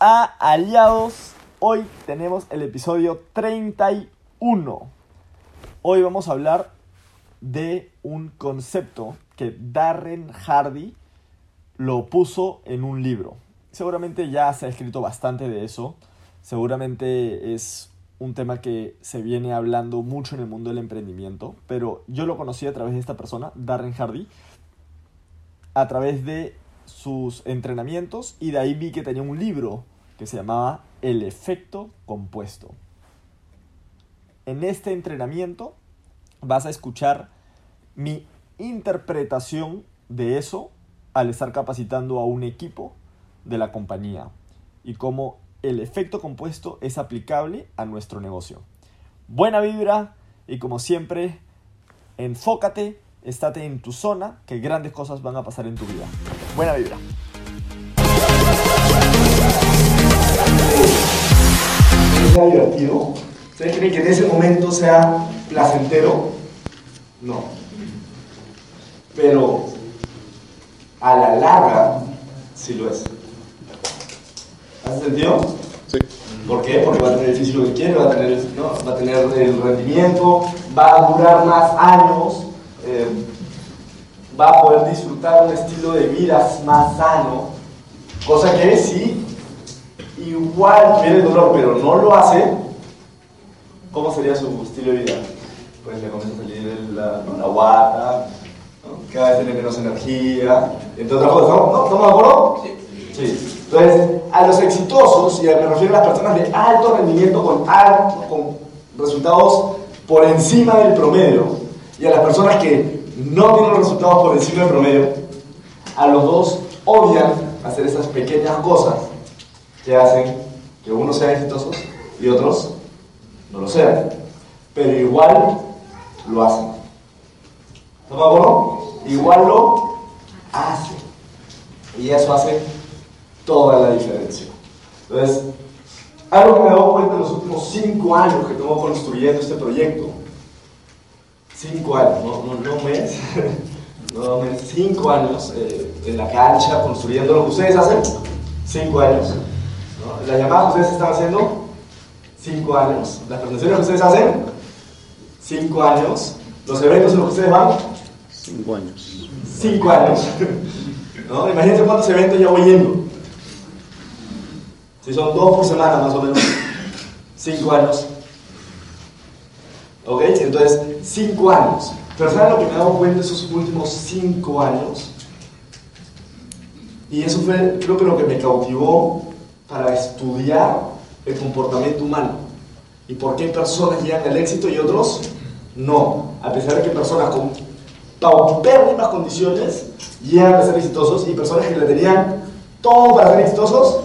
A Aliados. Hoy tenemos el episodio 31. Hoy vamos a hablar de un concepto que Darren Hardy lo puso en un libro. Seguramente ya se ha escrito bastante de eso. Seguramente es un tema que se viene hablando mucho en el mundo del emprendimiento, pero yo lo conocí a través de esta persona, Darren Hardy, a través de sus entrenamientos y de ahí vi que tenía un libro que se llamaba El efecto compuesto. En este entrenamiento vas a escuchar mi interpretación de eso al estar capacitando a un equipo de la compañía y cómo el efecto compuesto es aplicable a nuestro negocio. Buena vibra y como siempre, enfócate, estate en tu zona, que grandes cosas van a pasar en tu vida. Buena vibra. sea divertido? ¿Ustedes creen que en ese momento sea placentero? No. Pero a la larga sí lo es. ¿Hace sentido? Sí. ¿Por qué? Porque va a tener el físico que quiere, va a tener, ¿no? va a tener el rendimiento, va a durar más años, eh, va a poder disfrutar un estilo de vida más sano, cosa que si igual tiene dolor pero no lo hace, ¿cómo sería su estilo de vida? Pues le comienza a salir la, ¿no? la guata, ¿no? cada vez tiene menos energía, entre otras cosas, ¿no? ¿No? ¿Estamos de acuerdo? Sí. Entonces, a los exitosos, y me refiero a las personas de alto rendimiento con, alto, con resultados por encima del promedio, y a las personas que no tienen resultados por encima del promedio, a los dos odian hacer esas pequeñas cosas que hacen que unos sean exitosos y otros no lo sean. Pero igual lo hacen. ¿Estamos de acuerdo? Igual lo hacen. Y eso hace toda la diferencia. Entonces, algo que me he dado cuenta en los últimos cinco años que tengo construyendo este proyecto, cinco años, no, no, no un mes, no un mes, cinco años eh, en la cancha construyendo lo que ustedes hacen, cinco años. ¿no? Las llamadas que ustedes están haciendo, cinco años. Las presentaciones que ustedes hacen, cinco años. Los eventos en los que ustedes van, Cinco años. cinco años. ¿no? Imagínense cuántos eventos ya voy yendo. Si son dos por semana más o menos, cinco años. ¿Ok? Entonces, cinco años. Pero ¿saben lo que me he dado cuenta esos últimos cinco años? Y eso fue, creo que lo que me cautivó para estudiar el comportamiento humano. Y por qué personas llegan al éxito y otros no. A pesar de que personas con paupérrimas condiciones llegan a ser exitosos y personas que le tenían todo para ser exitosos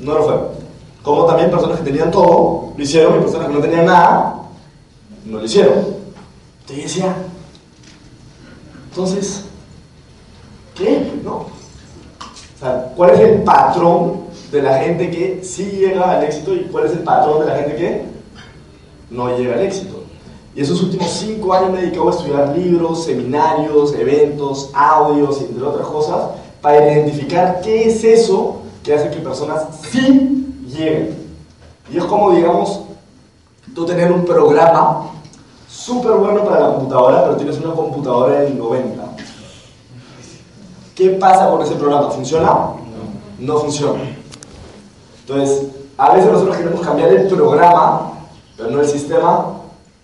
no lo fueron. Como también personas que tenían todo lo hicieron y personas que no tenían nada no lo hicieron. Yo decía, entonces, ¿qué? ¿No? O sea, ¿cuál es el patrón de la gente que sí llega al éxito y cuál es el patrón de la gente que no llega al éxito? Y esos últimos cinco años me he dedicado a estudiar libros, seminarios, eventos, audios, entre otras cosas, para identificar qué es eso que hace que personas sí lleguen. Y es como, digamos, tú tener un programa súper bueno para la computadora, pero tienes una computadora del 90. ¿Qué pasa con ese programa? ¿Funciona? No funciona. Entonces, a veces nosotros queremos cambiar el programa, pero no el sistema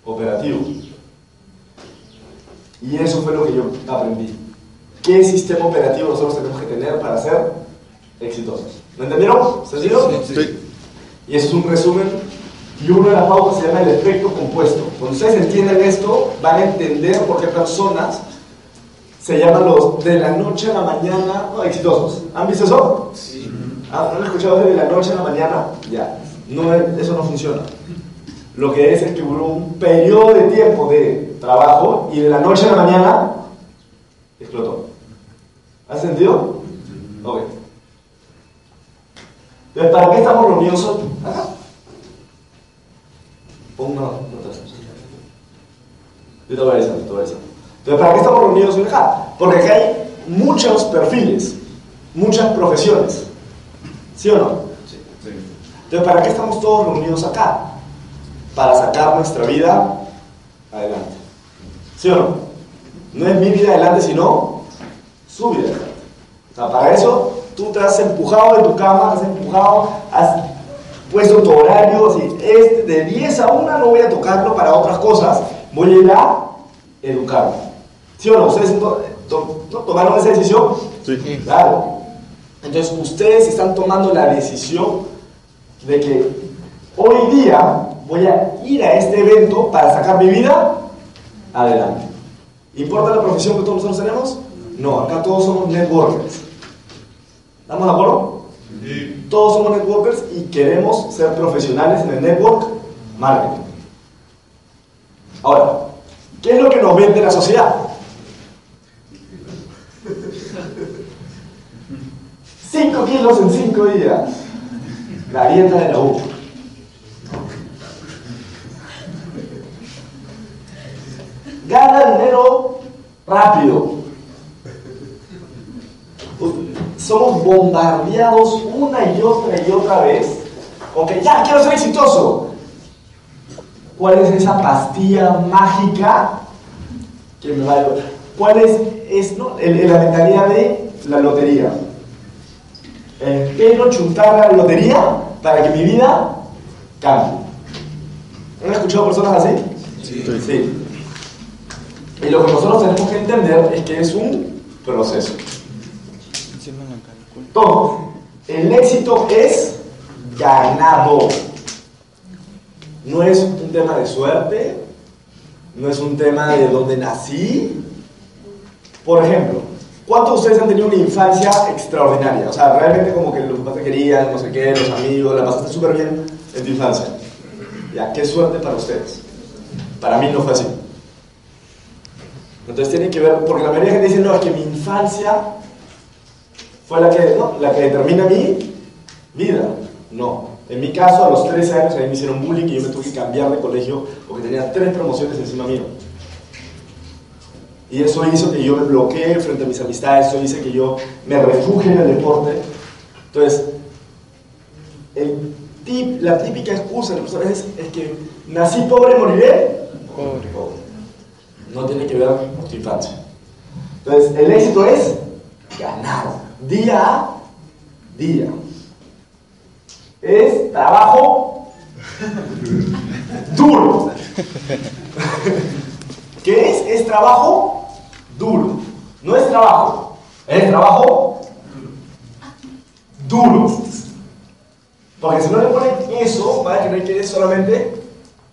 operativo. Y eso fue lo que yo aprendí. ¿Qué sistema operativo nosotros tenemos que tener para ser exitosos? ¿Lo entendieron? ¿Sencillo? Sí. Y eso es un resumen. Y una de las pautas se llama el efecto compuesto. Cuando ustedes entienden esto, van a entender por qué personas se llaman los de la noche a la mañana no, exitosos. ¿Han visto eso? Sí. ¿No han escuchado de la noche a la mañana? Ya. No, es- eso no funciona. Lo que es es que hubo un periodo de tiempo de trabajo y de la noche a la mañana explotó. ¿Hace sentido? Ok. Entonces, ¿para qué estamos reunidos hoy? Acá. Pon una nota. Yo te voy a avisar, te voy a avisar. Entonces, ¿para qué estamos reunidos hoy acá? Porque acá hay muchos perfiles, muchas profesiones. ¿Sí o no? Entonces, ¿para qué estamos todos reunidos acá? Para sacar nuestra vida adelante. ¿Sí o no? No es mi vida adelante, sino su vida adelante. O sea, para eso tú te has empujado de tu cama, has empujado, has puesto tu horario, así, este, de 10 a 1 no voy a tocarlo para otras cosas, voy a ir a educarme. ¿Sí o no? ¿Ustedes to- to- to- tomaron esa decisión? Sí. Claro. Entonces ustedes están tomando la decisión de que hoy día voy a ir a este evento para sacar mi vida adelante. ¿Importa la profesión que todos nosotros tenemos? No, acá todos somos networkers. ¿Estamos de acuerdo? Todos somos networkers y queremos ser profesionales en el network marketing. Ahora, ¿qué es lo que nos vende la sociedad? Cinco kilos en cinco días. La dieta de la U. Gana dinero rápido. Somos bombardeados una y otra y otra vez con que ya quiero ser exitoso. ¿Cuál es esa pastilla mágica que me va a ayudar? ¿Cuál es, es no? El- el- la mentalidad de la lotería? El pelo chuntar la lotería para que mi vida cambie. ¿Han escuchado personas así? Sí. Y lo que nosotros tenemos que entender es que es un proceso. Entonces, el éxito es ganado. No es un tema de suerte, no es un tema de dónde nací. Por ejemplo, ¿cuántos de ustedes han tenido una infancia extraordinaria? O sea, realmente como que los papás te querían, no sé qué, los amigos, la pasaste súper bien en tu infancia. Ya, qué suerte para ustedes. Para mí no fue así. Entonces tiene que ver, porque la mayoría de gente dice, no, es que mi infancia fue la que, no, la que determina mi vida. No. En mi caso, a los 13 años, a mí me hicieron bullying y yo me tuve que cambiar de colegio porque tenía tres promociones encima mío. Y eso hizo que yo me bloqueé frente a mis amistades, eso hizo que yo me refugie en el deporte. Entonces, el tip, la típica excusa de las personas es, es que nací pobre, moriré pobre. No tiene que ver con tu infancia. Entonces, el éxito es ganar día a día. Es trabajo duro. ¿Qué es? Es trabajo duro. No es trabajo, es trabajo duro. Porque si no le ponen eso, van a creer que es solamente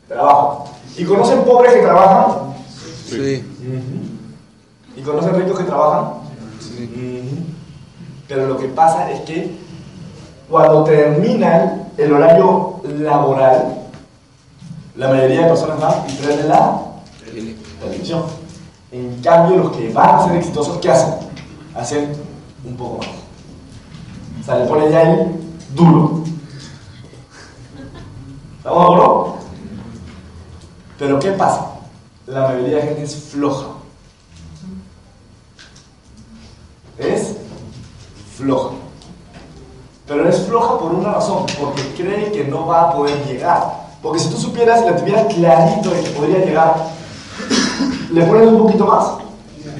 trabajo. ¿Y conocen pobres que trabajan? Sí. ¿Y conocen ricos que trabajan? Ujú. Pero lo que pasa es que cuando terminan el horario laboral, la mayoría de personas van y prenden la televisión. En cambio, los que van a ser exitosos, ¿qué hacen? Hacen un poco más. O sea, le ponen ya el duro. ¿Estamos de acuerdo? Pero ¿qué pasa? La mayoría de gente es floja. Es floja. Pero es floja por una razón, porque cree que no va a poder llegar. Porque si tú supieras la tuvieras clarito de que podría llegar, ¿le pones un poquito más?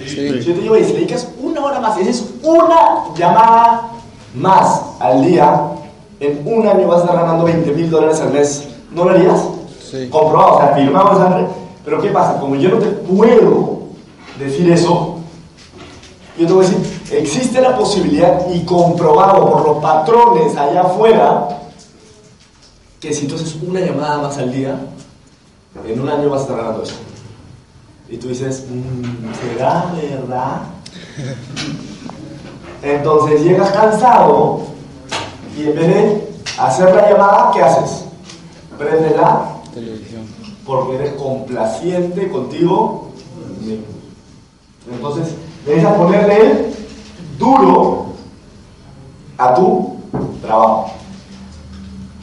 Si yo te digo, y si le dedicas una hora más, y haces una llamada más al día, en un año vas a estar ganando 20 mil dólares al mes, ¿no lo harías? Sí. Comprobado, o sea. Pero ¿qué pasa? Como yo no te puedo decir eso, yo te voy a decir, existe la posibilidad y comprobado por los patrones allá afuera que si tú haces una llamada más al día, en un año vas a estar ganando eso. Y tú dices, "Mm, ¿será verdad? Entonces llegas cansado y en vez de hacer la llamada, ¿qué haces? Prende la Televisión. porque eres complaciente contigo mismo. Entonces, necesitas ponerle el duro a tu trabajo.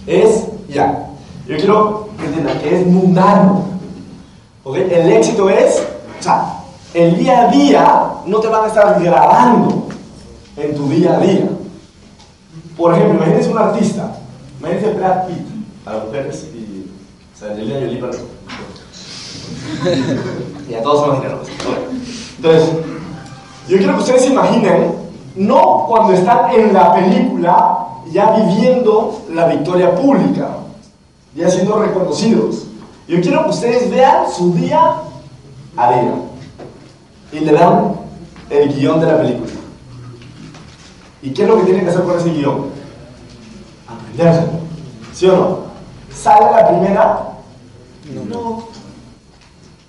Es ya. Yo quiero que entiendan que es mundano. ¿ok? El éxito es, o sea, el día a día no te van a estar grabando en tu día a día. Por ejemplo, imagínense un artista. Imagínense Brad Pitt para mujeres y o sea, Angelina Jolie para y a todos pues. Bueno, Entonces, yo quiero que ustedes se imaginen, no cuando están en la película ya viviendo la victoria pública, ya siendo reconocidos. Yo quiero que ustedes vean su día a día y le dan el guion de la película. ¿Y qué es lo que tienen que hacer con ese guion? Aprendérselo. ¿Sí o no? ¿Sale la primera? No.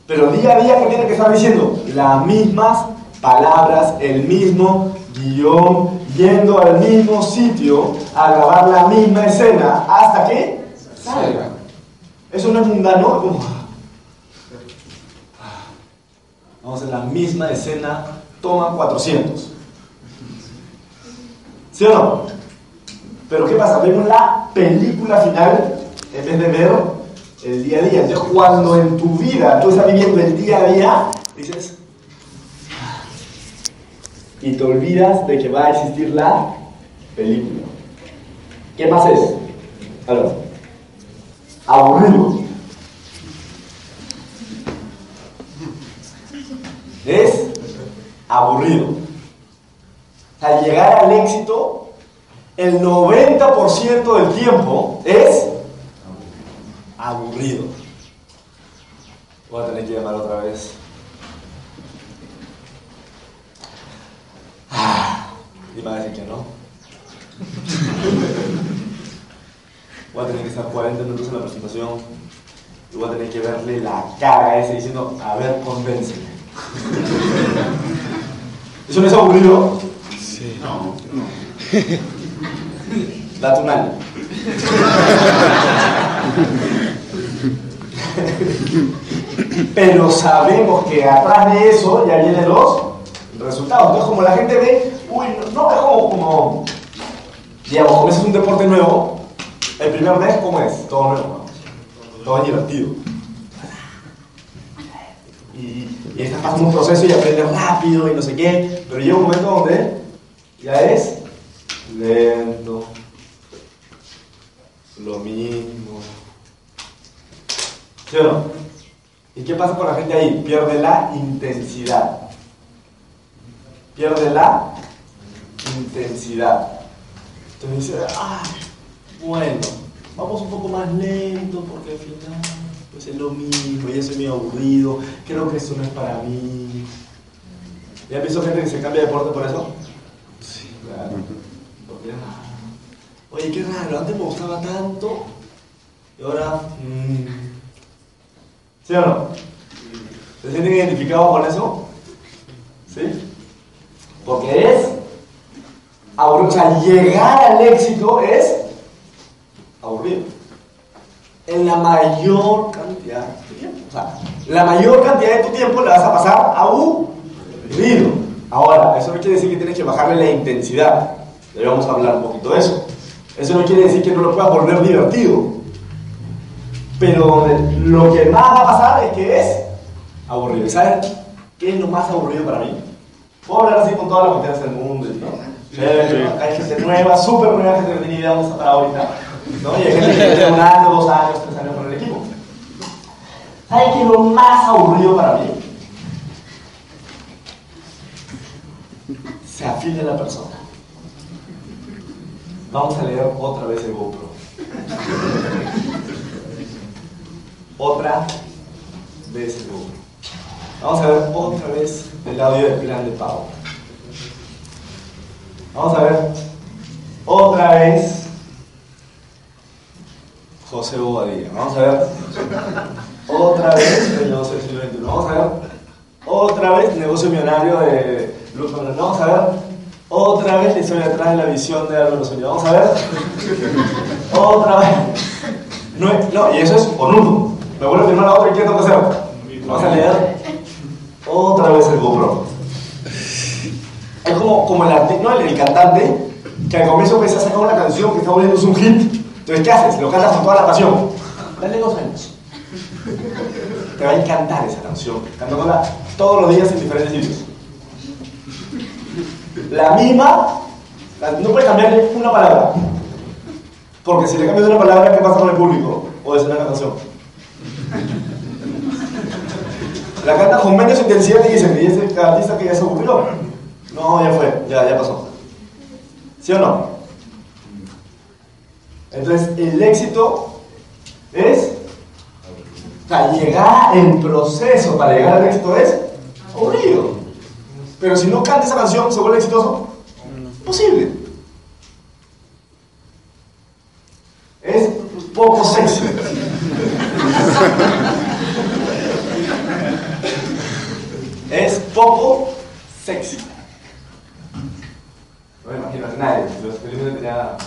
Pero día a día, ¿qué tiene que estar diciendo? Las mismas palabras, el mismo guion, yendo al mismo sitio a grabar la misma escena hasta que salga. Eso no es mundano, como. Vamos en la misma escena, toma 400. ¿Sí o no? Pero ¿qué pasa? Vemos la película final en vez de ver el día a día. Entonces, cuando en tu vida tú estás viviendo el día a día, dices. Y te olvidas de que va a existir la película. ¿Qué más es? Ahora, aburrido. Es aburrido. Al llegar al éxito, el 90% del tiempo es aburrido. Voy a tener que llamar otra vez. Va a decir que no. Voy a tener que estar 40 minutos en la presentación y voy a tener que verle la cara a ese diciendo, a ver, convénceme. ¿Eso no es aburrido? Sí. No. Date un año. Pero sabemos que atrás de eso ya vienen los resultados. Entonces, como la gente ve, uy, no, es como, como, digamos, es un deporte nuevo, el primer mes, ¿cómo es? Todo nuevo, todo divertido. Y, y estás pasando un proceso y aprendes rápido y no sé qué, pero llega un momento donde ya es lento, lo mismo. ¿Sí o no? ¿Y qué pasa con la gente ahí? Pierde la intensidad. Pierde la intensidad. Entonces dice, ah, bueno, vamos un poco más lento porque al final pues es lo mismo, ya soy medio aburrido, creo que esto no es para mí. ¿Ya visto gente que se cambia de deporte por eso? Sí. Claro. Porque, ah, Oye, qué raro, antes me gustaba tanto y ahora... mm, ¿Sí o no? ¿Se sienten identificados con eso? ¿Sí? Porque es aburrido. O llegar al éxito es aburrido. En la mayor cantidad de tiempo. O sea, la mayor cantidad de tu tiempo la vas a pasar aburrido. Ahora, eso no quiere decir que tienes que bajarle la intensidad. Le vamos a hablar un poquito de eso. Eso no quiere decir que no lo puedas volver divertido. Pero lo que más va a pasar es que es aburrido. ¿Y ¿Saben qué es lo más aburrido para mí? Puedo hablar así con todas las confianza del mundo. ¿no? Chévere, Hay gente nueva, súper nueva, gente que no tiene idea dónde está ahorita. ¿no? Y hay gente que tiene un año, dos años, tres años con el equipo. ¿Saben qué es lo más aburrido para mí? Se afilia la persona. Vamos a leer otra vez el GoPro. Otra vez el GoPro. Vamos a ver otra vez el audio del plan de pago. Vamos a ver otra vez José Bobadilla. Vamos a ver otra vez el negocio del siglo. Vamos a ver otra vez negocio millonario de Luz. Vamos a ver otra vez la historia detrás de la visión de Álvaro Soñó. Vamos a ver otra vez. No, y eso es por uno. Me vuelvo a firmar la otra y ¿qué tengo que hacer? Vamos a leer otra vez el GoPro. Es como, como el, no, el, cantante que al comienzo empieza a sacar una canción que está volviéndose un hit. Entonces, ¿qué haces? Lo cantas con toda la pasión. Dale dos años. Te va a encantar esa canción. Cantándola todos los días en diferentes sitios. La misma, no puedes cambiarle una palabra. Porque si le cambias una palabra, ¿qué pasa con el público? O es una canción. La canta con menos intensidad y dicen, ¿y este artista que ya se ocurrió? No, ya fue, ya, ya pasó. ¿Sí o no? Entonces, el éxito es. Sea, llegar, el proceso para llegar al éxito es aburrido. Pero si no canta esa canción, ¿se vuelve exitoso? Posible. Es poco sexy. es poco sexy. No me imagino a nadie, los felizmente tenía.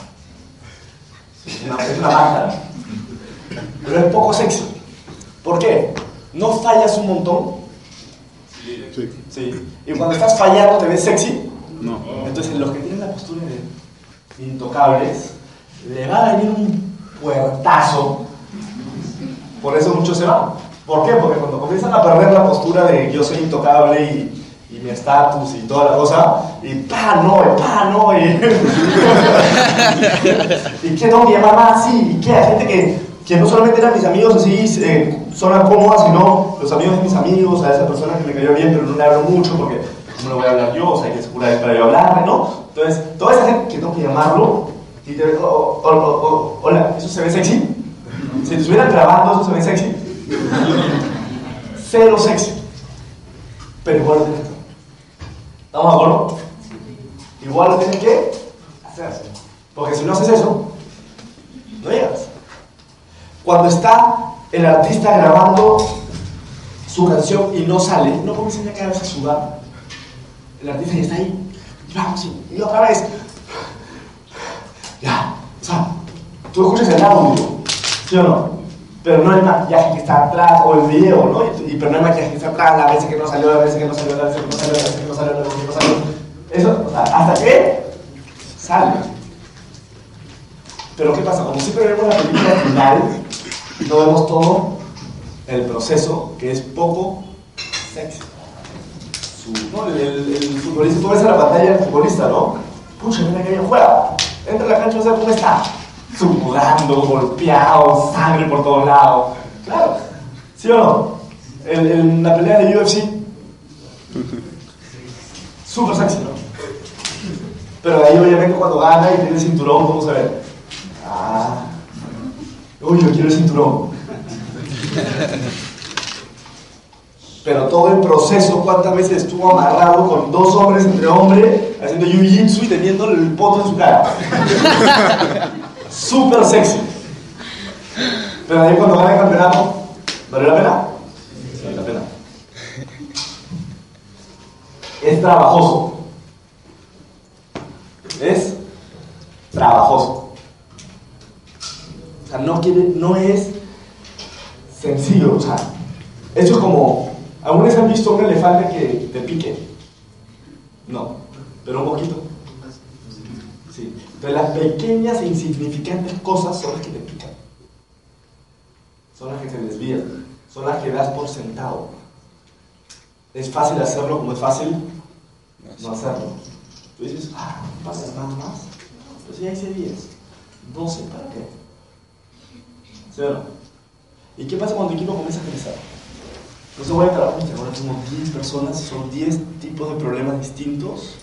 Una, es una máscara. Pero es poco sexy. ¿Por qué? ¿No fallas un montón? Sí. Sí. Y cuando estás fallando, ¿te ves sexy? No. Entonces, los que tienen la postura de intocables, le va a venir un puertazo. Por eso muchos se van. ¿Por qué? Porque cuando comienzan a perder la postura de yo soy intocable y, y mi estatus y toda la cosa, y pa, no, y pa, no, y. ¿Y que llamar más así? ¿Y qué? Hay gente que, que no solamente eran mis amigos así, eh, zona cómoda, sino los amigos de mis amigos, a esa persona que me cayó bien, pero no le hablo mucho porque ¿cómo le voy a hablar yo? O sea, hay que asegurar para yo hablarle, ¿no? Entonces, toda esa gente que tengo que llamarlo, y te, oh, oh, oh, oh, hola, ¿eso se ve sexy? Si te estuvieran grabando, ¿eso se ve sexy? Cero sexy. Pero igual lo tienes que. ¿Estamos de? Igual lo tienes que hacer. Porque si no haces eso, no llegas. Cuando está el artista grabando su canción y no sale, no comienza ya cada vez a sudar. El artista ya está ahí. Y vamos, y- otra vez. Ya. O sea, tú escuchas el audio, ¿sí o no? Pero no el maquillaje que está atrás, o el video, ¿no? Y, pero no el maquillaje que está atrás, la vez que no salió, la vez que no salió, la vez que no salió, la vez que no salió, la vez que no salió. Eso, o sea, hasta que sale. Pero ¿qué pasa? Como siempre vemos la película final, no vemos todo el proceso, que es poco sexy. ¿no? el futbolista, tú ves a la pantalla del futbolista, ¿no? Pucha, mira que bien juega. Entra a la cancha, o sea, ¿cómo está? Sudando, golpeado, sangre por todos lados. Claro, ¿sí o no? En, en la pelea de UFC, súper sexy, ¿no? Pero ahí obviamente cuando gana y tiene el cinturón, ¿cómo se ve? Ah, uy, yo quiero el cinturón. Pero todo el proceso, ¿cuántas veces estuvo amarrado con dos hombres entre hombre, haciendo jiu-jitsu y teniendo el poto en su cara? Súper sexy. Pero ahí cuando gana el campeonato, ¿vale la pena? Vale la pena. Es trabajoso. Es trabajoso. O sea, no, quiere, no es sencillo. O sea, eso es como. ¿Alguna vez han visto un elefante que te pique? No, pero un poquito. Entonces, las pequeñas e insignificantes cosas son las que te pican. Son las que se desvían. Son las que das por sentado. Es fácil hacerlo como es fácil no hacerlo. Tú dices, ah, pasa nada más. Pues ya hice 10, 12, ¿para qué? ¿Sí o no? ¿Y qué pasa cuando el equipo comienza a crecer? Entonces voy a trabajar ahora como 10 personas, son 10 tipos de problemas distintos.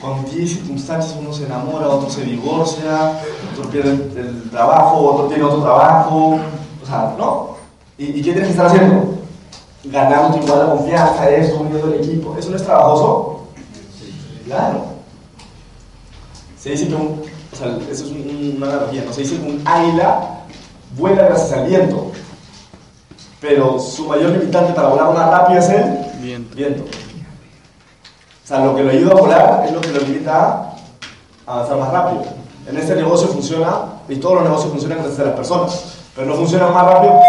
Con 10 circunstancias, uno se enamora, otro se divorcia, otro pierde el, el trabajo, otro tiene otro trabajo. O sea, ¿no? ¿Y, y qué tienes que estar haciendo? Ganándote igual la confianza, esto, uniendo el equipo. ¿Eso no es trabajoso? Claro. Se dice que un, o sea, eso es un- una analogía, ¿no? Se dice que un águila vuela gracias al viento, pero su mayor limitante para volar más rápido es el Viento. viento. Sea, lo que lo ayuda a volar es lo que lo limita a avanzar más rápido. En este negocio funciona, y todos los negocios funcionan gracias a las personas, pero no funcionan más rápido,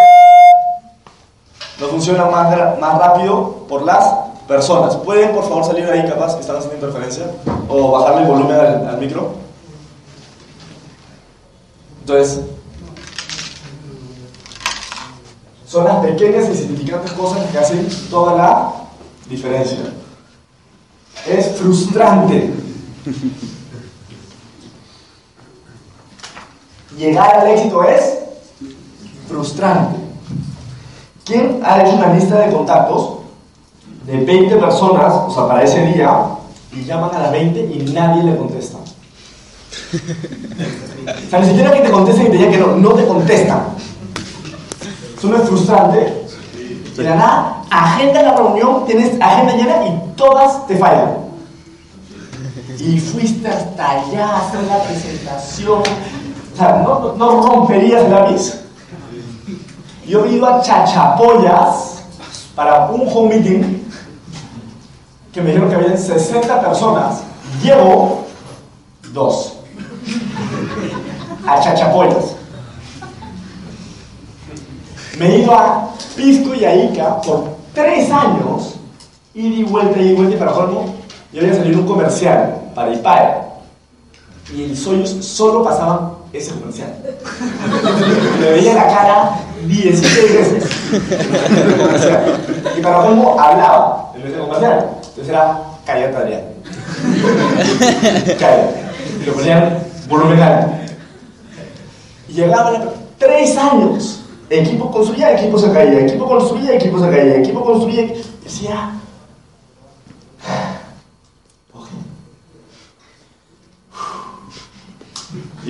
no funcionan más, más rápido por las personas. ¿Pueden por favor salir de ahí capaz que están haciendo interferencia? O bajarle el volumen al, al micro. Entonces, son las pequeñas y significantes cosas que hacen toda la diferencia. Es frustrante. llegar al éxito es frustrante. ¿Quién ha hecho una lista de contactos de 20 personas, o sea, para ese día, y llaman a las 20 y nadie le contesta? O sea, ni siquiera que te contesten y te digan que no, no te contestan. Eso no es frustrante. De la nada, agenda la reunión, tienes agenda llena y todas te fallan. Y fuiste hasta allá a hacer la presentación. O sea, ¿no, romperías el lápiz? Yo he ido a Chachapoyas para un home meeting que me dijeron que habían 60 personas. Llevo dos. A Chachapoyas. Me he ido a Pisco y a Ica por tres años, y vuelta, ida y vuelta, y para colmo, yo había salido un comercial para IPAE. Y en Soyuz solo pasaban ese comercial. Me veía la cara 16 veces. Y para colmo, hablaba en ese comercial. Entonces era cállate Adrián. Cállate. Y lo ponían volumen alto. Y llegaba la- tres años. Equipo construía, equipo se caía, equipo construía, equipo se caía, equipo construía. Decía.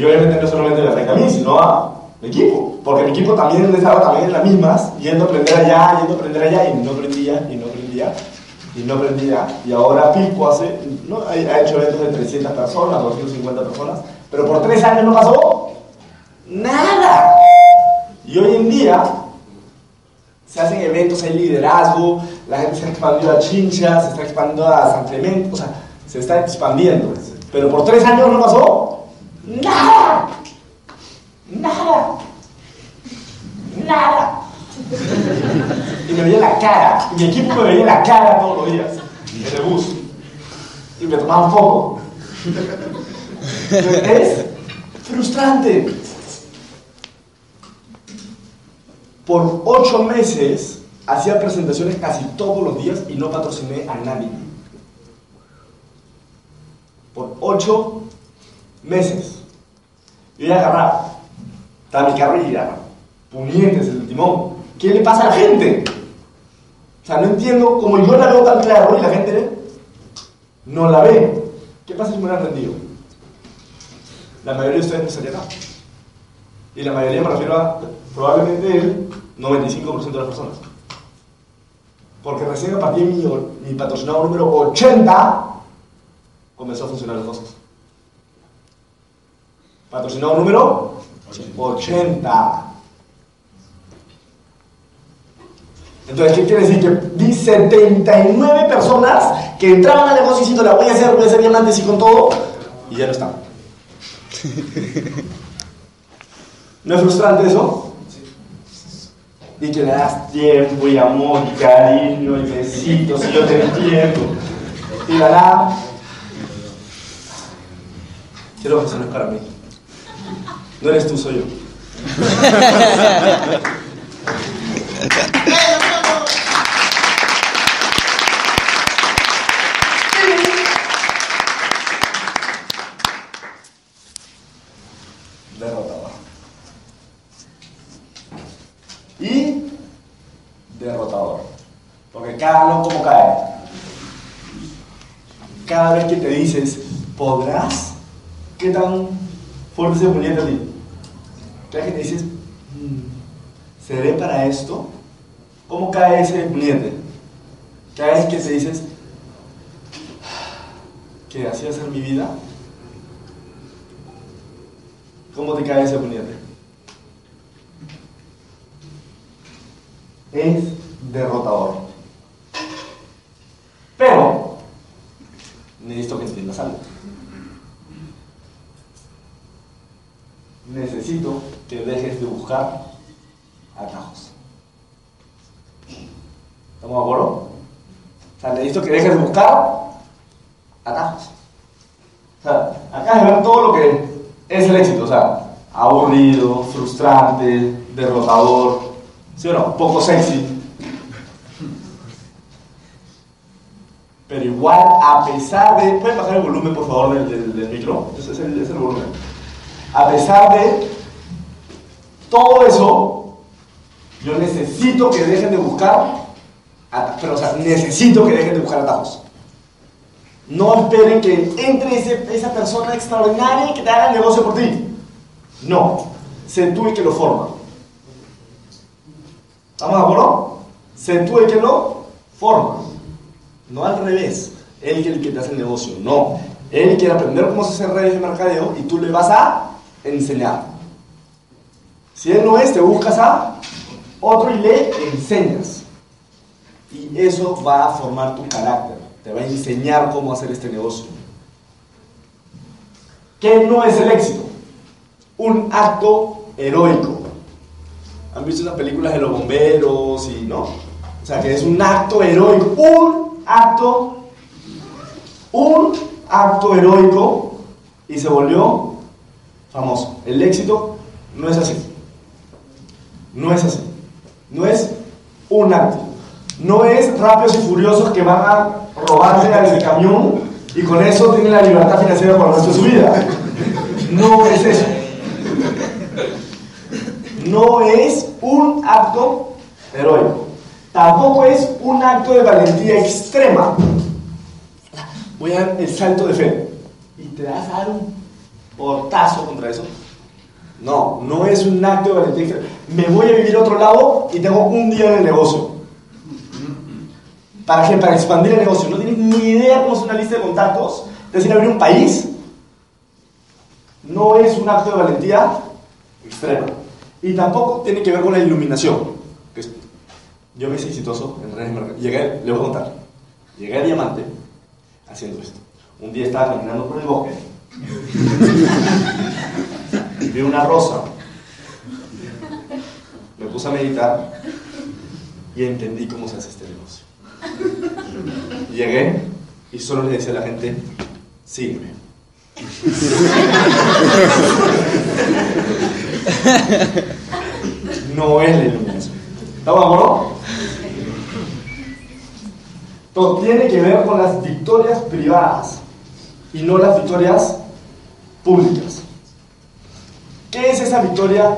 Y obviamente no solamente le afecta a mí, sino a mi equipo. Porque mi equipo también estaba también en las mismas, yendo a aprender allá, yendo a aprender allá, y no aprendía, y no aprendía, y no aprendía. Y ahora Pico hace, ¿no? ha, ha hecho eventos de 300 personas, 250 personas, pero por tres años no pasó nada. Y hoy en día se hacen eventos, hay liderazgo, la gente se ha expandido a Chincha, se está expandiendo a San Clemente, o sea, se está expandiendo. Pero por tres años no pasó nada. Nada. Nada. Y me veía la cara, mi equipo me veía la cara todos los días, en el bus. Y me tomaban foto. Es frustrante. Por ocho meses hacía presentaciones casi todos los días y no patrociné a nadie. Por ocho meses. Yo iba a agarrar, estaba mi carro y iba puñetes el timón. ¿Qué le pasa a la gente? O sea, no entiendo cómo yo la veo tan claro y la gente no la ve. ¿Qué pasa si me hubieran rendido? La mayoría de ustedes no estaría acá. Y la mayoría me refiero a probablemente el 95% de las personas. Porque recién a partir de mi, mi número 80 comenzó a funcionar las cosas. Patrocinador número 80. Entonces, ¿qué quiere decir? Que vi 79 personas que entraban al negocio diciendo, la voy a hacer, voy a hacer diamantes y con todo, y ya no están. ¿No es frustrante eso? Y que le das tiempo y amor y cariño y besitos y yo te entiendo. Y la nada. Quiero que eso no es para mí. No eres tú, soy yo. Derrotador. Y derrotador. Porque cada no como cae. Cada vez que te dices, ¿podrás? ¿Qué tan fuerte se ponía a ti? Cada vez que te dices, "Mm, ¿seré para esto? ¿Cómo cae ese puñete? Cada vez que te dices, que así va a ser mi vida, ¿cómo te cae ese puñete? Es derrotador. Pero, necesito que entiendas algo. Necesito que dejes de buscar atajos. ¿Estamos de acuerdo? O sea, necesito que dejes de buscar atajos. O sea, acá de ver todo lo que es el éxito. O sea, aburrido, frustrante, derrotador, ¿sí o no? Poco sexy. Pero igual, a pesar de... ¿Pueden bajar el volumen, por favor, del, del- micro? Ese es el volumen. A pesar de Todo eso, yo necesito que dejen de buscar, pero necesito que dejen de buscar atajos. No esperen que entre ese- esa persona extraordinaria que te haga el negocio por ti. No, sé tú el que lo forma. ¿Estamos de acuerdo? Sé tú el que lo forma. No al revés. Él el que te hace el negocio. No. Él quiere aprender cómo se hace redes de mercadeo y tú le vas a enseñar. Si él no es, te buscas a otro y le enseñas. Y eso va a formar tu carácter. Te va a enseñar cómo hacer este negocio. ¿Qué no es el éxito? Un acto heroico. ¿Han visto esas películas de los bomberos y no? O sea, que es un acto heroico. Un acto. Un acto heroico. Y se volvió famoso. El éxito no es así. No es así. No es un acto. No es rápidos y furiosos que van a robarle al camión y con eso tienen la libertad financiera por el resto de su vida. No es eso. No es un acto heroico. Tampoco es un acto de valentía extrema. Voy a dar el salto de fe. ¿Y te vas a dar un portazo contra eso? No, no es un acto de valentía. Me voy a vivir a otro lado y tengo un día en el negocio. ¿Para qué? Para expandir el negocio. No tienes ni idea cómo es una lista de contactos. Te decir abrir un país. No es un acto de valentía extrema. Y tampoco tiene que ver con la iluminación. es- Yo me hice exitoso en redes de mercado. Llegué, le voy a contar. Llegué a Diamante haciendo esto. Un día estaba caminando por el bosque. Vi una rosa. Me puse a meditar y entendí cómo se hace este negocio. Llegué y solo le decía a la gente, sígueme. No es la iluminación. ¿Estamos acuerdo? Todo tiene que ver con las victorias privadas y no las victorias públicas. ¿Qué es esa victoria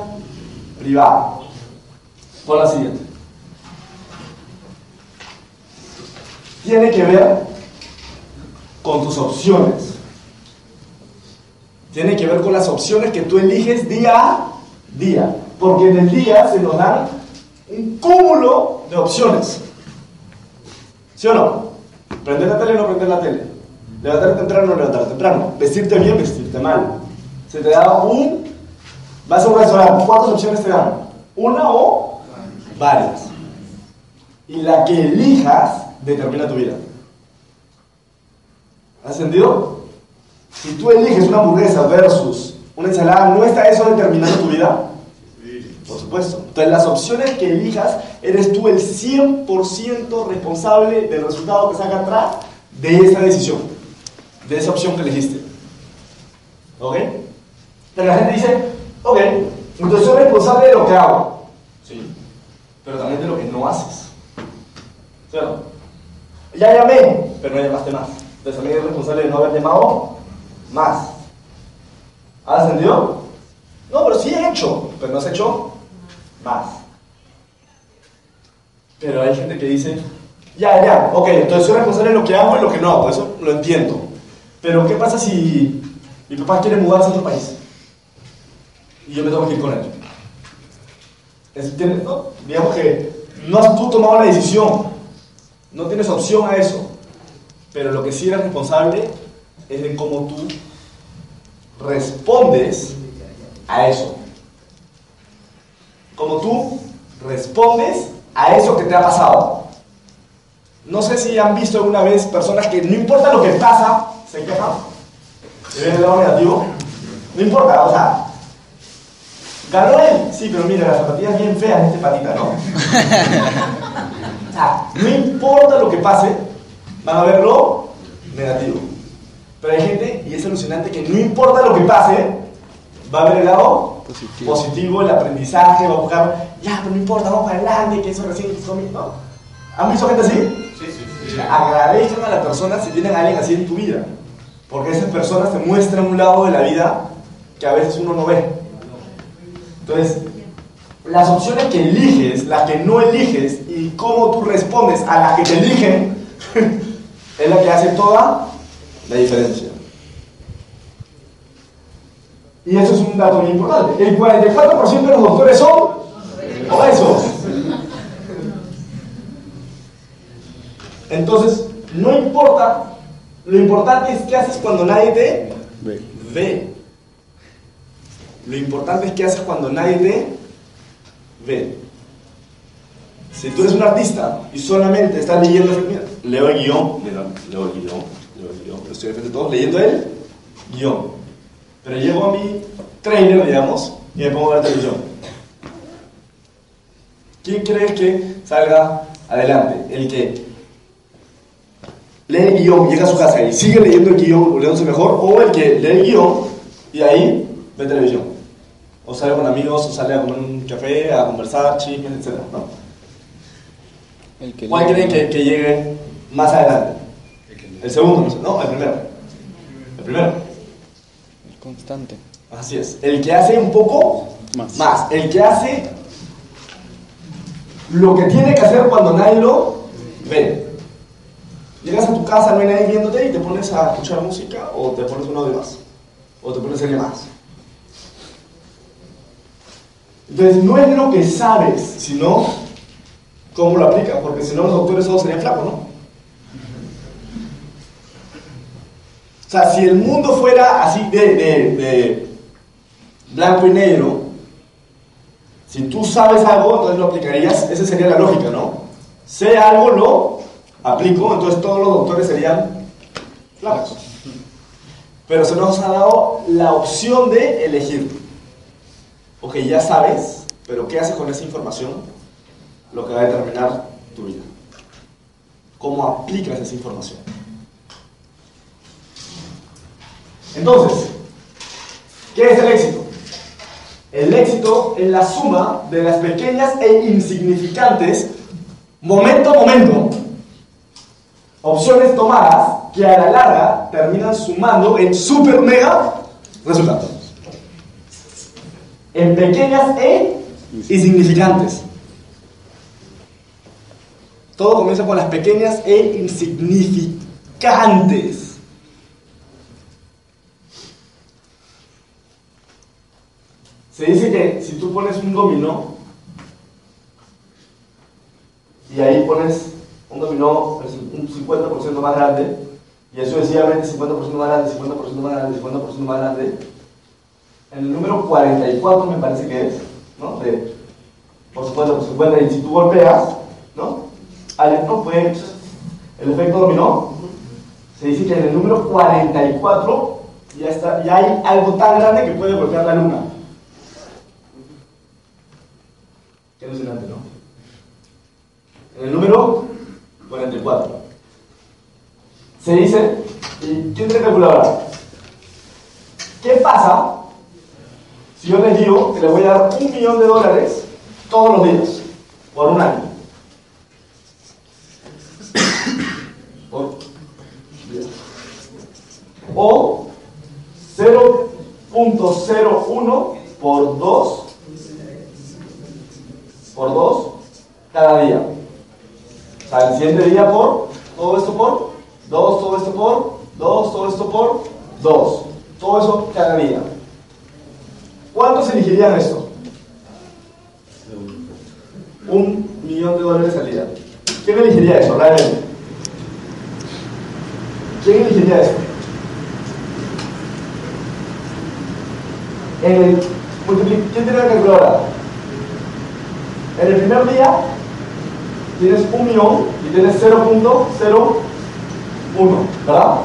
privada? Por la siguiente. Tiene que ver con tus opciones. Tiene que ver con las opciones que tú eliges día a día. Porque en el día se nos dan un cúmulo de opciones. ¿Sí o no? Prender la tele o no prender la tele. Levantarte temprano o no levantarte temprano. Vestirte bien, vestirte mal. Se te da un... Vas a un restaurante. ¿Cuántas opciones te dan? ¿Una o varias? Y la que elijas determina tu vida. ¿Has entendido? Si tú eliges una hamburguesa versus una ensalada, ¿no está eso determinando tu vida? Por supuesto. Entonces, las opciones que elijas, eres tú el 100% responsable del resultado que saca atrás de esa decisión, de esa opción que elegiste. ¿Ok? Pero la gente dice, ok, entonces soy responsable de lo que hago. Sí. Pero también de lo que no haces. ¿Sí o no? Ya llamé, pero no llamaste más. Entonces también eres responsable de no haber llamado más. ¿Has entendido? No, pero sí he hecho, pero no has hecho más. Pero hay gente que dice, ya, ya, ok, entonces soy responsable de lo que hago y lo que no hago, eso lo entiendo. Pero ¿qué pasa si mi papá quiere mudarse a otro país? Y yo me tengo que ir con él. No? Digamos que no has tú tomado la decisión, no tienes opción a eso. Pero lo que sí eres responsable es de cómo tú respondes a eso. Como tú respondes a eso que te ha pasado. No sé si han visto alguna vez personas que no importa lo que pasa, se quejan. ¿Se ven el lado negativo? No importa, o sea, ganó él. Sí, pero mira, las zapatillas bien feas de este patita, ¿no? O sea, no importa lo que pase, van a verlo negativo. Pero hay gente, y es alucinante, que no importa lo que pase, va a ver el lado Positivo. positivo, el aprendizaje, va a buscar, ya, pero no importa, vamos para adelante, que eso recién. ¿no? ¿Han visto gente así? Sí, sí, sí. Agradezcan a la persona si tienen a alguien así en tu vida. Porque esas personas te muestran un lado de la vida que a veces uno no ve. Entonces, las opciones que eliges, las que no eliges y cómo tú respondes a las que te eligen es la que hace toda la diferencia. Y eso es un dato muy importante. El 44% de los doctores son obesos. Entonces, no importa, lo importante es qué haces cuando nadie te Ve. ve. Lo importante es qué haces cuando nadie te ve. Si tú eres un artista y solamente estás leyendo, leo el guion, mira, leo el guion, leo el guion, estoy frente de todos leyendo el guion. Pero llego a mi trailer, digamos, y me pongo a ver televisión. ¿Quién cree que salga adelante? El que lee el guion, llega a su casa y sigue leyendo el guion, volviéndose mejor, o el que lee el guion y ahí ve televisión. O sale con amigos, o sale a comer un café, a conversar, chismes, etc. ¿no? El que ¿Cuál lee- creen que, que llegue más adelante? El segundo, no sé. no, el primero. El primero. Constante. Así es. El que hace un poco Más. más. El que hace lo que tiene que hacer cuando nadie lo ve. Llegas a tu casa, no hay nadie viéndote y te pones a escuchar música o te pones un audio más. O te pones serie más. Entonces no es lo que sabes, sino cómo lo aplicas, porque si no los doctores todos serían flacos, ¿no? O sea, si el mundo fuera así de, de- de blanco y negro, si tú sabes algo, entonces lo aplicarías, esa sería la lógica, ¿no? Sé algo, lo aplico, entonces todos los doctores serían flacos. Pero se nos ha dado la opción de elegir. Ok, ya sabes, pero ¿qué haces con esa información? Lo que va a determinar tu vida. ¿Cómo aplicas esa información? Entonces, ¿qué es el éxito? El éxito es la suma de las pequeñas e insignificantes, momento a momento, opciones tomadas que a la larga terminan sumando en super mega resultados. En pequeñas e insignificantes. Todo comienza con las pequeñas e insignificantes. Se dice que si tú pones un dominó y ahí pones un dominó un 50% más grande y eso sucesivamente 50% más grande, 50% más grande, 50% más grande, en el número 44 me parece que es, ¿no? De por 50 por 50 y si tú golpeas, ¿no? Al, no fue el efecto dominó. Se dice que en el número 44 ya, está, ya hay algo tan grande que puede golpear la luna. Qué alucinante, ¿no? En el número 44. Se dice, ¿y quién tiene calculadora? ¿Qué pasa si yo les digo que les voy a dar un millón de dólares todos los días, por un año? O 0.01 por 2 por 2 cada día. Sea, el siguiente día por, todo esto por, 2, todo esto por, 2, todo esto por, 2. Todo eso cada día. ¿Cuántos elegirían esto? Un millón de dólares al día. ¿Quién elegiría eso? ¿Quién elegiría eso? El, ¿Quién tiene la calculadora? En el primer día tienes un millón y tienes 0.01, ¿verdad?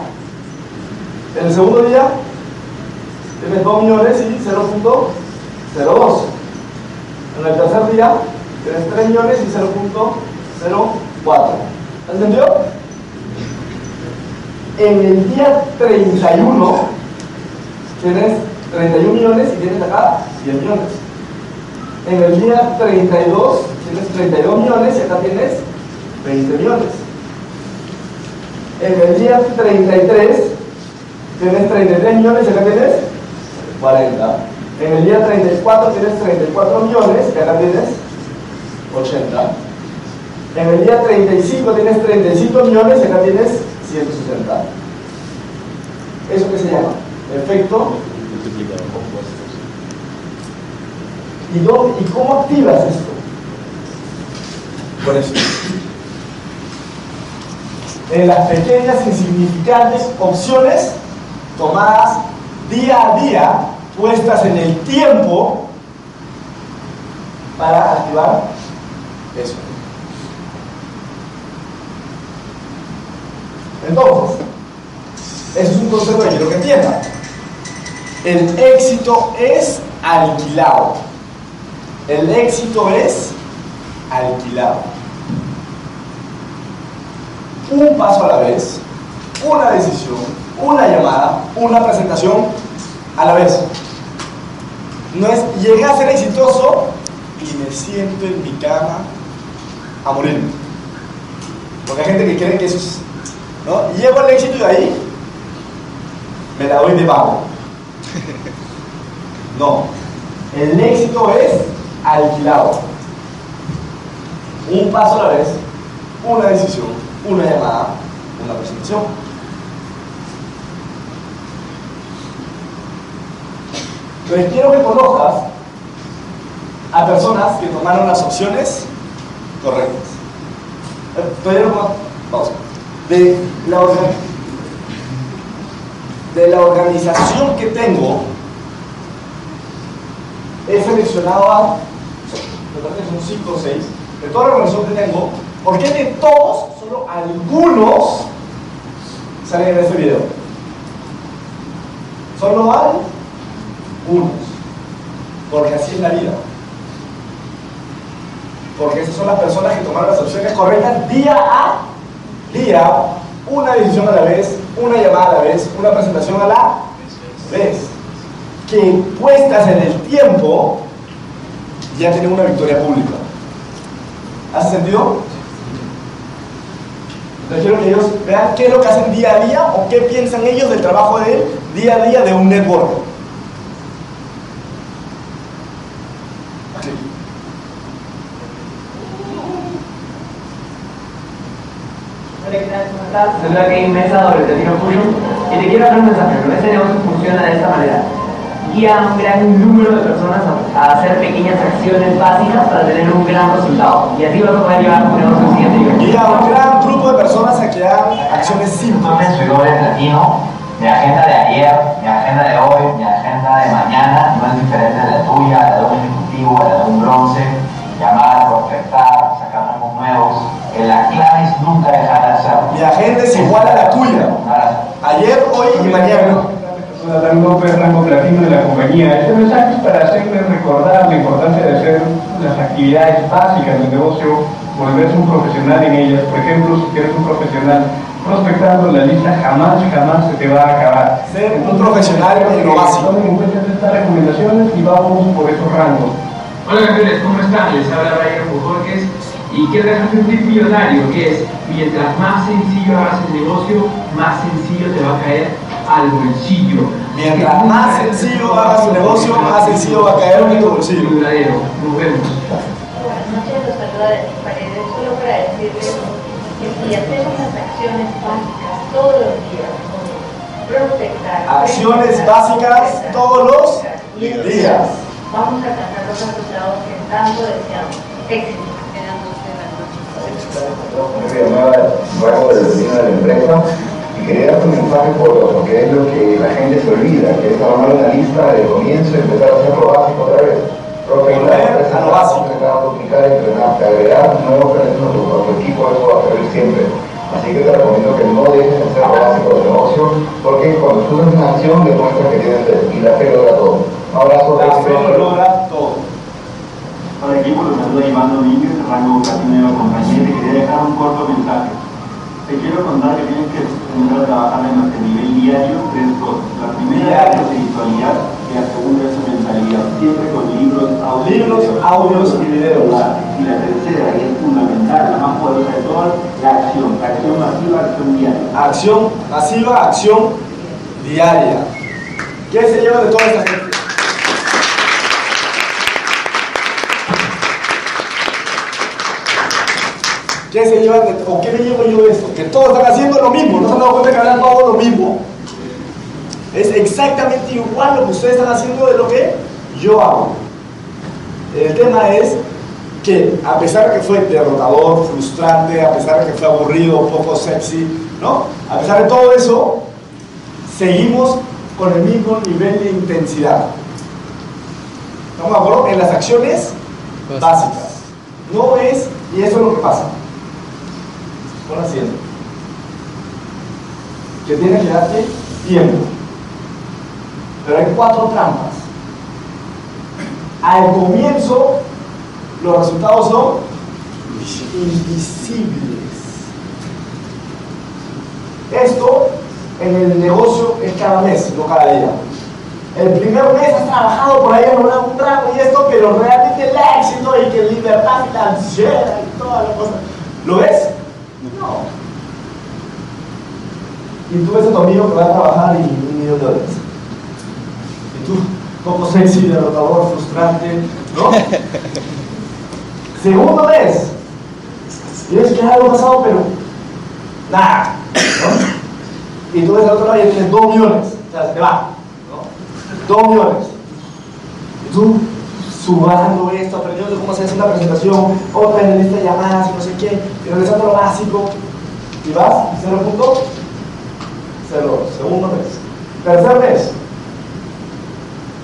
En el segundo día tienes 2 millones y 0.02. En el tercer día tienes 3 millones y 0.04. ¿Entendió? En el día 31 tienes 31 millones y tienes acá 100 millones. En el día 32 tienes 32 millones y acá tienes 20 millones. En el día 33 tienes 33 millones y acá tienes 40. En el día 34 tienes 34 millones y acá tienes 80. En el día 35 tienes 35 millones y acá tienes 160. ¿Eso qué se llama? Efecto Multiplicador compuestos. ¿Y, dónde- ¿Y cómo activas esto? En las pequeñas insignificantes opciones tomadas día a día, puestas en el tiempo para activar eso. Entonces, eso es un concepto que quiero que entiendan. El éxito es alquilado. El éxito es alquilado. Un paso a la vez, una decisión, una llamada, una presentación a la vez. No es llegué a ser exitoso y me siento en mi cama a morirme. Porque hay gente que cree que eso es. ¿no? Llego al éxito y de ahí me la doy de vago. No. El éxito es alquilado. Un paso a la vez, una decisión, una llamada, una presentación. Entonces quiero que conozcas a personas que tomaron las opciones correctas. Conozco. Vamos. De la, de la organización que tengo, he seleccionado a, me parece que son 5 o 6, de toda la organización que tengo, porque de todos, solo algunos salen en este video. Solo algunos. Porque así es la vida. Porque esas son las personas que tomaron las opciones correctas día a día, una decisión a la vez, una llamada a la vez, una presentación a la vez. Que puestas en el tiempo, ya tienen una victoria pública. ¿Hace sentido? Entonces quiero que ellos vean qué es lo que hacen día a día o qué piensan ellos del trabajo de día a día de un network. Soy la Mesa sobre Tetino Fusion y te quiero dar un mensaje, pero este negocio funciona de esta manera. Guía a un gran número de personas a, a hacer pequeñas acciones básicas para tener un gran resultado. Y así vas a poder llevar tu negocio al siguiente nivel. Guía a un gran grupo de personas a que hagan acciones simples. Entonces soy doble platino, mi agenda de ayer, mi agenda de hoy, mi agenda de mañana no es diferente de la tuya, la de un ejecutivo, la de un bronce, llamar, prospectar, sacar rangos nuevos. Eh, La clave es nunca dejar de hacerlo. Mi agenda es igual a la tuya. Ayer, hoy y mañana. Una rango, pues, rango platino de la compañía. Este mensaje es para hacerles recordar la importancia de hacer las actividades básicas del negocio, volverse un profesional en ellas. Por ejemplo, si eres un profesional prospectando la lista, jamás, jamás se te va a acabar. Ser un profesional en lo básico. Tomen en cuenta estas recomendaciones y vamos por esos rangos. Hola campeones, ¿cómo están? Les habla Ryan Bujorques y quiero dejarles un tip millonario que es mientras más sencillo hagas el negocio, más sencillo te va a caer al bolsillo. Mientras más sencillo hagas tu negocio, más sencillo va a caer en tu bolsillo. Duradero. Nos vemos. Buenas noches, los saluda Paredes, solo para decirles que si hacemos las acciones básicas todos los días, como prospectar, Acciones básicas todos los días. Vamos a alcanzar los resultados que tanto deseamos. Éxito. Rango de Vecino de la empresa darte un mensaje por porque es lo que la gente se olvida, que es armar una lista de comienzo y empezar a hacer lo básico otra vez. A lo básico. Entrenar, duplicar, entrenarte, agregar nuevos talentos a tu, equipo, eso va a servir siempre. Así que te recomiendo que no dejes de hacer lo básico del negocio, porque cuando tú haces una acción demuestras que tienes fe, y la fe logra todo. Un abrazo, La fe lo logra todo. Hola equipo, los saluda Iván Domínguez, rango platino de la compañía y te quería dejar un corto mensaje. Te quiero contar que tienes que empezar a trabajar en nuestro nivel diario tres cosas. La primera es la espiritualidad y la segunda es mentalidad, siempre con libros, audios, Libros, audios y videos. Y la tercera, y es fundamental, la más poderosa de todas, la acción, la acción masiva, acción diaria. Acción masiva, acción diaria. ¿Qué se lleva de toda esta gente? ¿Qué se llevan de, o qué me llevo yo de esto? Que todos están haciendo lo mismo, no se han dado cuenta que hablan todo lo mismo. Es exactamente igual lo que ustedes están haciendo de lo que yo hago. El tema es que a pesar de que fue derrotador, frustrante, a pesar de que fue aburrido, poco sexy, ¿no? A pesar de todo eso, seguimos con el mismo nivel de intensidad. ¿Estamos de acuerdo? En las acciones básicas. No es, y eso es lo que pasa. Con haciendo. Que tiene que darte tiempo. Pero hay cuatro trampas. Al comienzo, los resultados son invisibles. Esto en el negocio es cada mes, no cada día. El primer mes has trabajado por ahí en un tramo y esto, pero realmente el éxito y que libertad financiera y toda la cosa. ¿Lo ves? No. Y tú ves a tu amigo que va a trabajar y un millón de dólares. Y tú, poco sexy, derrotador, frustrante, ¿no? Segundo mes. Y ves que algo pasado, pero nada. ¿no? Y tú ves al otro lado y tienes dos millones. O sea, se te va. ¿no? Dos millones. Y tú subando esto, aprendiendo cómo se hace una presentación, otra en lista de llamadas y no sé qué, y regresando a lo básico. Y vas, cero punto, cero, segundo mes. Tercer mes,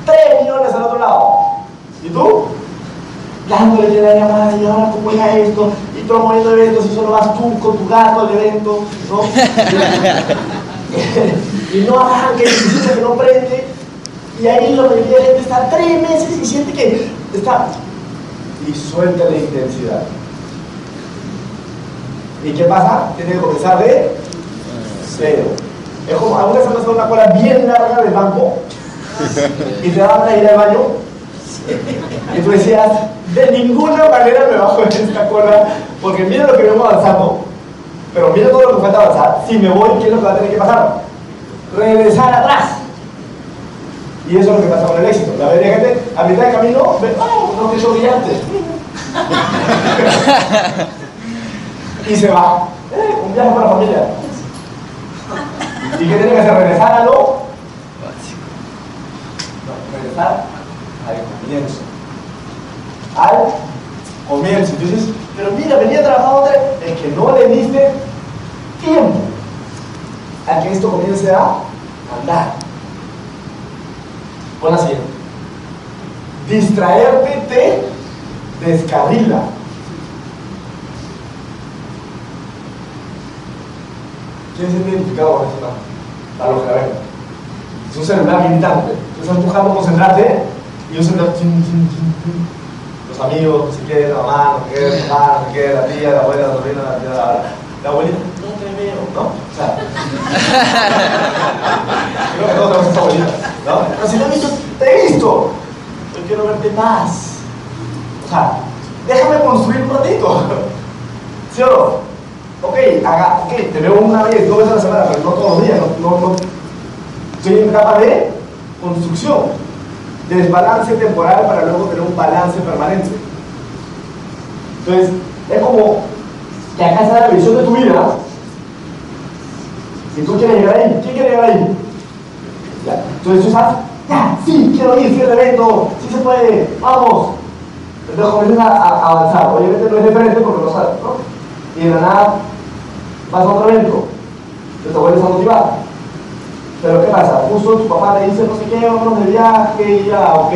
tres millones al otro lado. ¿Y tú? dándole la llamada y ahora cómo era esto, y promoviendo eventos y solo vas tú con tu gato al evento, ¿no? y no arranque, y que no prende, y ahí la mayoría de gente está tres meses y siente que está, y suelta la intensidad. ¿Y qué pasa? Tiene que comenzar de cero. Es como, ¿alguna vez has pasado una cola bien larga del banco? Y te daban a ir al baño y tú decías, de ninguna manera me bajo en esta cola, porque mira lo que vemos avanzando, pero mira todo lo que falta avanzar. Si me voy, ¿qué es lo que va a tener que pasar? Regresar atrás. Y eso es lo que pasa con el éxito. La mayoría de gente, a mitad de camino, ve, oh, no, que soy brillante. y se va. Eh, un viaje para la familia. ¿Y qué tiene que hacer? Regresar a lo no, regresar al comienzo. Al comienzo. Entonces, pero mira, venía trabajando otra es que no le diste tiempo a que esto comience a andar. Pon siguiente. Distraerte te descarrila. ¿Quién se ha identificado con esto? Para los que la ven. Es un celular limitante. Tú estás buscando concentrarte y un celular. Los amigos, no sé qué, la mamá, no sé qué, la mamá, no la tía, la abuela, la sobrina, la la, la abuelita. No ¿no? O sea. creo que todos tenemos esta abuelita, ¿no? Pero si no he visto, te he visto. Yo quiero verte más. O sea, déjame construir un ratito. ¿Sí o no? Ok, haga, ok, te veo una vez, dos veces a la semana, pero no todos los días, no, no, no. Estoy en etapa de construcción, de desbalance temporal para luego tener un balance permanente. Entonces, es como que acá está la visión de tu vida y tú quieres llegar ahí. ¿Quién quiere llegar ahí? Ya. Entonces tú estás, ya, sí, quiero ir, fui al evento, sí se puede, vamos. Entonces comienzas a, a avanzar. Obviamente no es diferente porque no sabes, ¿no? Y de la nada vas a otro evento, te vuelves a motivar. Pero ¿qué pasa? Justo tu papá te dice no sé qué, vámonos de viaje y ya, ok.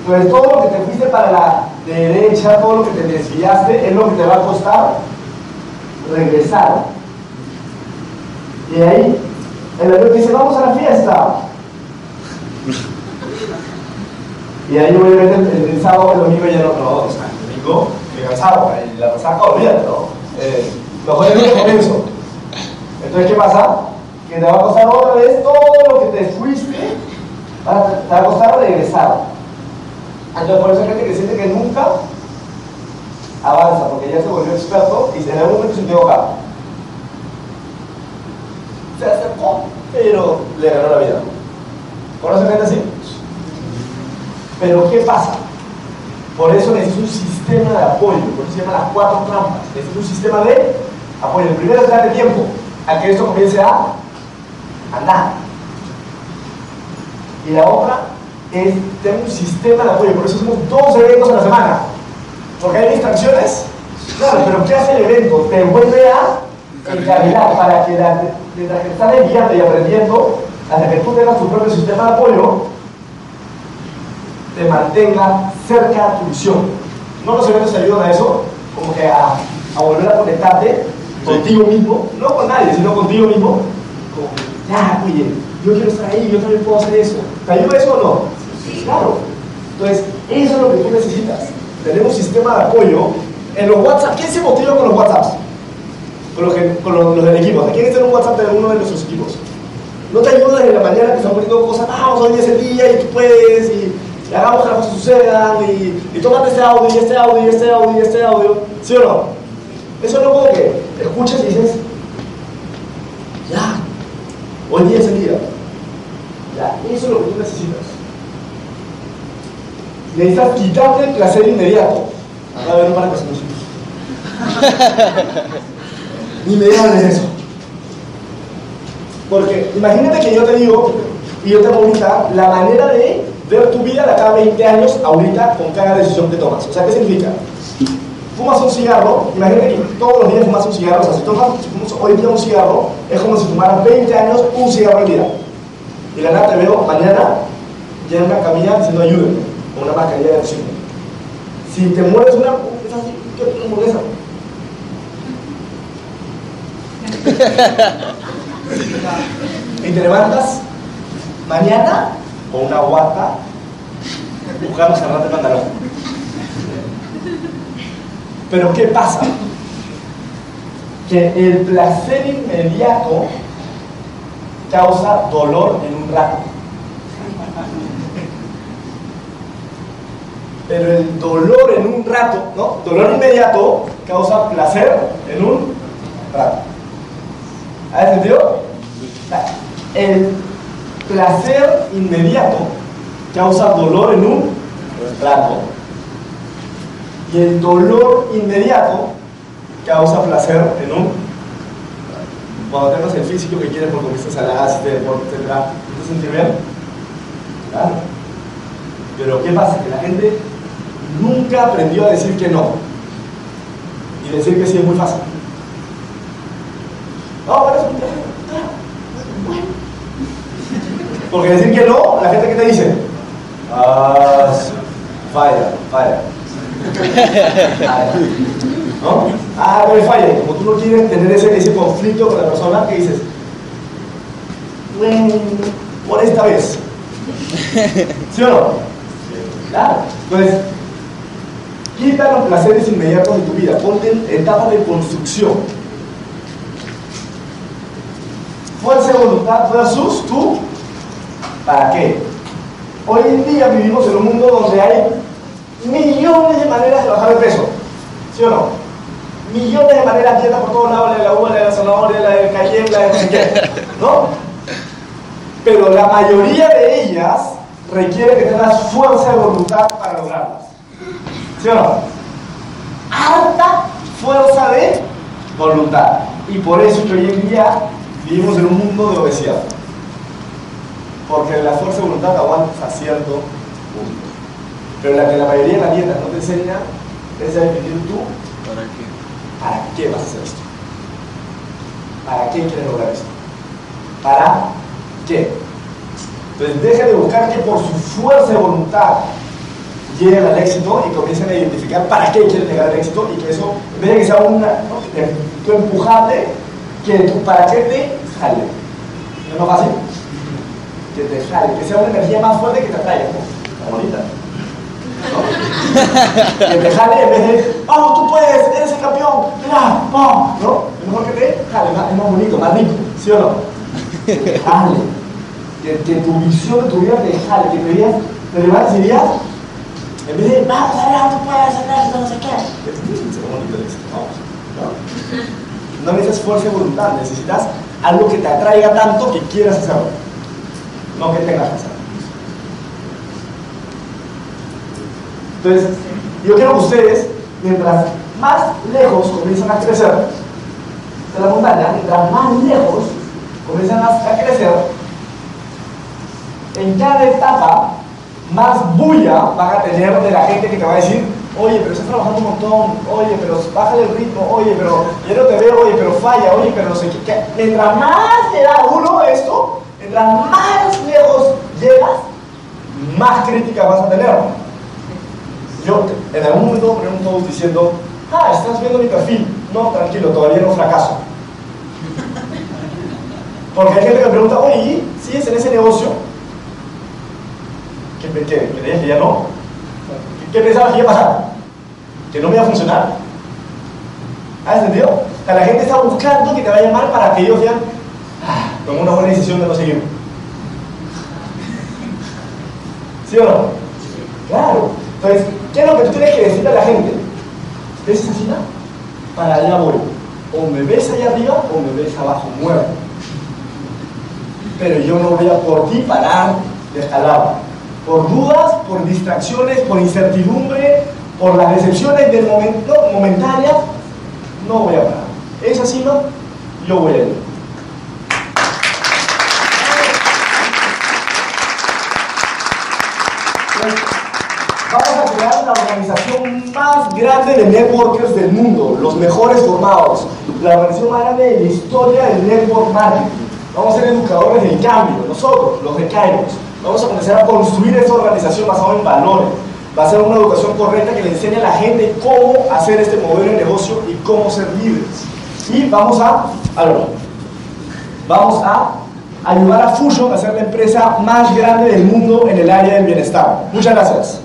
Entonces todo lo que te fuiste para la derecha, todo lo que te desviaste, es lo que te va a costar regresar. Y ahí el avión dice, vamos a la fiesta. Y ahí obviamente el, el sábado, el domingo ya no, no, sea, el domingo, me cansado, y la resaca, olvídate, ¿no? Eh, mejor el día comienzo. Entonces, ¿qué pasa? Que te va a costar otra vez todo lo que te fuiste, te va a costar regresar. Entonces, por eso hay gente que siente que nunca avanza, porque ya se volvió experto y en algún momento se equivoca. Se acercó, pero le ganó la vida. ¿Conocen gente así? Pero ¿qué pasa? Por eso necesitas un sistema de apoyo, por eso se llama las cuatro trampas. Necesitas un sistema de apoyo. El primero es darle tiempo a que esto comience a andar. Y la otra es tener un sistema de apoyo. Por eso hacemos dos eventos a la semana. Porque hay distracciones. Claro, pero ¿qué hace el evento? Te vuelve a encarrilar para que la- mientras que estás guiando y aprendiendo, hasta que tú tengas tu propio sistema de apoyo, te mantenga cerca a tu visión. ¿No los eventos te ayudan a eso? Como que a, a volver a conectarte contigo mismo, no con nadie, sino contigo mismo. Como que, ya, oye, yo quiero estar ahí, yo también puedo hacer eso. ¿Te ayuda eso o no? Claro. Entonces, eso es lo que tú necesitas. Tener un sistema de apoyo en los WhatsApp. ¿Quién se motiva con los WhatsApps? Con los, con los, los del equipo. ¿Quién está en un WhatsApp de uno de nuestros equipos? ¿No te ayuda desde la mañana que están poniendo cosas? Vamos, hoy es el día y tú puedes y, hagamos que las cosas sucedan y, y tómate este audio y este audio y este audio y este audio. ¿Sí o no? Eso es lo como que escuchas y dices, ya, hoy día es el día. Ya, eso es lo que tú necesitas. Necesitas quitarte el placer inmediato. A ver, no para que se nos- Ni me hables eso. Porque imagínate que yo te digo, y yo te ahorita, la manera de ver tu vida de cada 20 años, ahorita, con cada decisión que tomas. O sea, ¿qué significa? Fumas un cigarro, imagínate que todos los días fumas un cigarro, o sea, si tomas hoy día un cigarro, es como si fumaras 20 años un cigarro al día. Y la nada te veo mañana ya en una camilla diciendo ayúdenme, con una mascarilla de oxígeno. Si te mueres una, es así, ¿qué te molesta? y te levantas mañana con una guata buscando cerrarte el pantalón. Pero ¿qué pasa? Que el placer inmediato causa dolor en un rato. Pero el dolor en un rato, ¿no? Dolor inmediato causa placer en un rato. ¿Has entendido? El placer inmediato causa dolor en un rato. Y el dolor inmediato causa placer en un cuando tengas el físico que quieres porque comiste saladas, hiciste deporte, etc. ¿Te sentir bien? Claro. Pero ¿qué pasa? Que la gente nunca aprendió a decir que no. Y decir que sí es muy fácil. No, pero es un Porque decir que no, la gente que te dice, ah, falla, falla. ¿No? Ah, pero falla. Como tú no quieres tener ese, ese conflicto con la persona que dices, bueno, por esta vez. ¿Sí o no? Claro. Entonces, quita los placeres inmediatos de tu vida. Ponte en etapas de construcción. Fuerza de voluntad versus tú. ¿Para qué? Hoy en día vivimos en un mundo donde hay millones de maneras de bajar de peso. ¿Sí o no? Millones de maneras, dieta por todos lados, la de la uva, la de la zanahoria, la del cayenne, la de no. Pero la mayoría de ellas requiere que tengas fuerza de voluntad para lograrlas. ¿Sí o no? Alta fuerza de voluntad. Y por eso que hoy en día vivimos en un mundo de obesidad. Porque la fuerza de voluntad aguanta hasta cierto punto. Pero la que la mayoría de las dietas no te enseña es a definir tú ¿Para qué? ¿Para qué vas a hacer esto? ¿Para qué quieres lograr esto? ¿Para qué? Entonces deja de buscar que por su fuerza de voluntad lleguen al éxito y comiencen a identificar para qué quieren llegar al éxito y que eso, en vez de que sea una, tú empujarte, que tú para qué te jale. ¿No es más fácil? Que te jale, que sea una energía más fuerte que te atraiga. ¿no? Bonita. ¿no? que te jale en vez de, vamos, tú puedes, eres el campeón, mira, vamos, ¿no? Es mejor que te jale, más- es más bonito, más rico, ¿sí o no? Que jale, que, que tu visión de tu vida te jale, que te digas, te levantes y digas, en vez de, vamos, allá, tú puedes hacer no sé qué, que bonito vamos, ¿no? No necesitas fuerza de voluntad, necesitas algo que te atraiga tanto que quieras hacerlo, no que tengas que hacerlo. Entonces, yo quiero que ustedes, mientras más lejos comienzan a crecer de la montaña, mientras más lejos comienzan a crecer, en cada etapa más bulla van a tener de la gente que te va a decir, oye, pero estás trabajando un montón, oye, pero bájale el ritmo, oye, pero yo no te veo, oye, pero falla, oye, pero no sé qué. Mientras más te da uno esto, mientras más lejos llegas, más crítica vas a tener. Yo en algún momento poner un post diciendo, ah, estás viendo mi perfil. No, tranquilo, todavía no fracaso. Porque hay gente que pregunta, oye, ¿sigues en ese negocio? ¿Qué, qué, ¿Creías que ya no? ¿Qué pensabas que iba a pasar? ¿Que no me iba a funcionar? ¿Has entendido? O la gente está buscando que te vaya mal para que ellos digan, ah, una buena decisión de no seguir. ¿Sí o no? Claro. Entonces, ¿qué es lo que tú tienes que decirle a la gente? ¿Ves esa cita? Para allá voy. O me ves allá arriba o me ves abajo, muerto. Pero yo no voy a por ti parar de escalar por dudas, por distracciones, por incertidumbre, por las decepciones del momento, momentáneas, no voy a parar. Es así, ¿no? Yo voy a ir. Vamos a crear la organización más grande de networkers del mundo, los mejores formados, la organización más grande de la historia del network marketing. Vamos a ser educadores del cambio, nosotros, los de Kairos. Vamos a comenzar a construir esa organización basada en valores. Va a ser una educación correcta que le enseñe a la gente cómo hacer este modelo de negocio y cómo ser líderes. Y vamos a, vamos a ayudar a Fusion a ser la empresa más grande del mundo en el área del bienestar. Muchas gracias.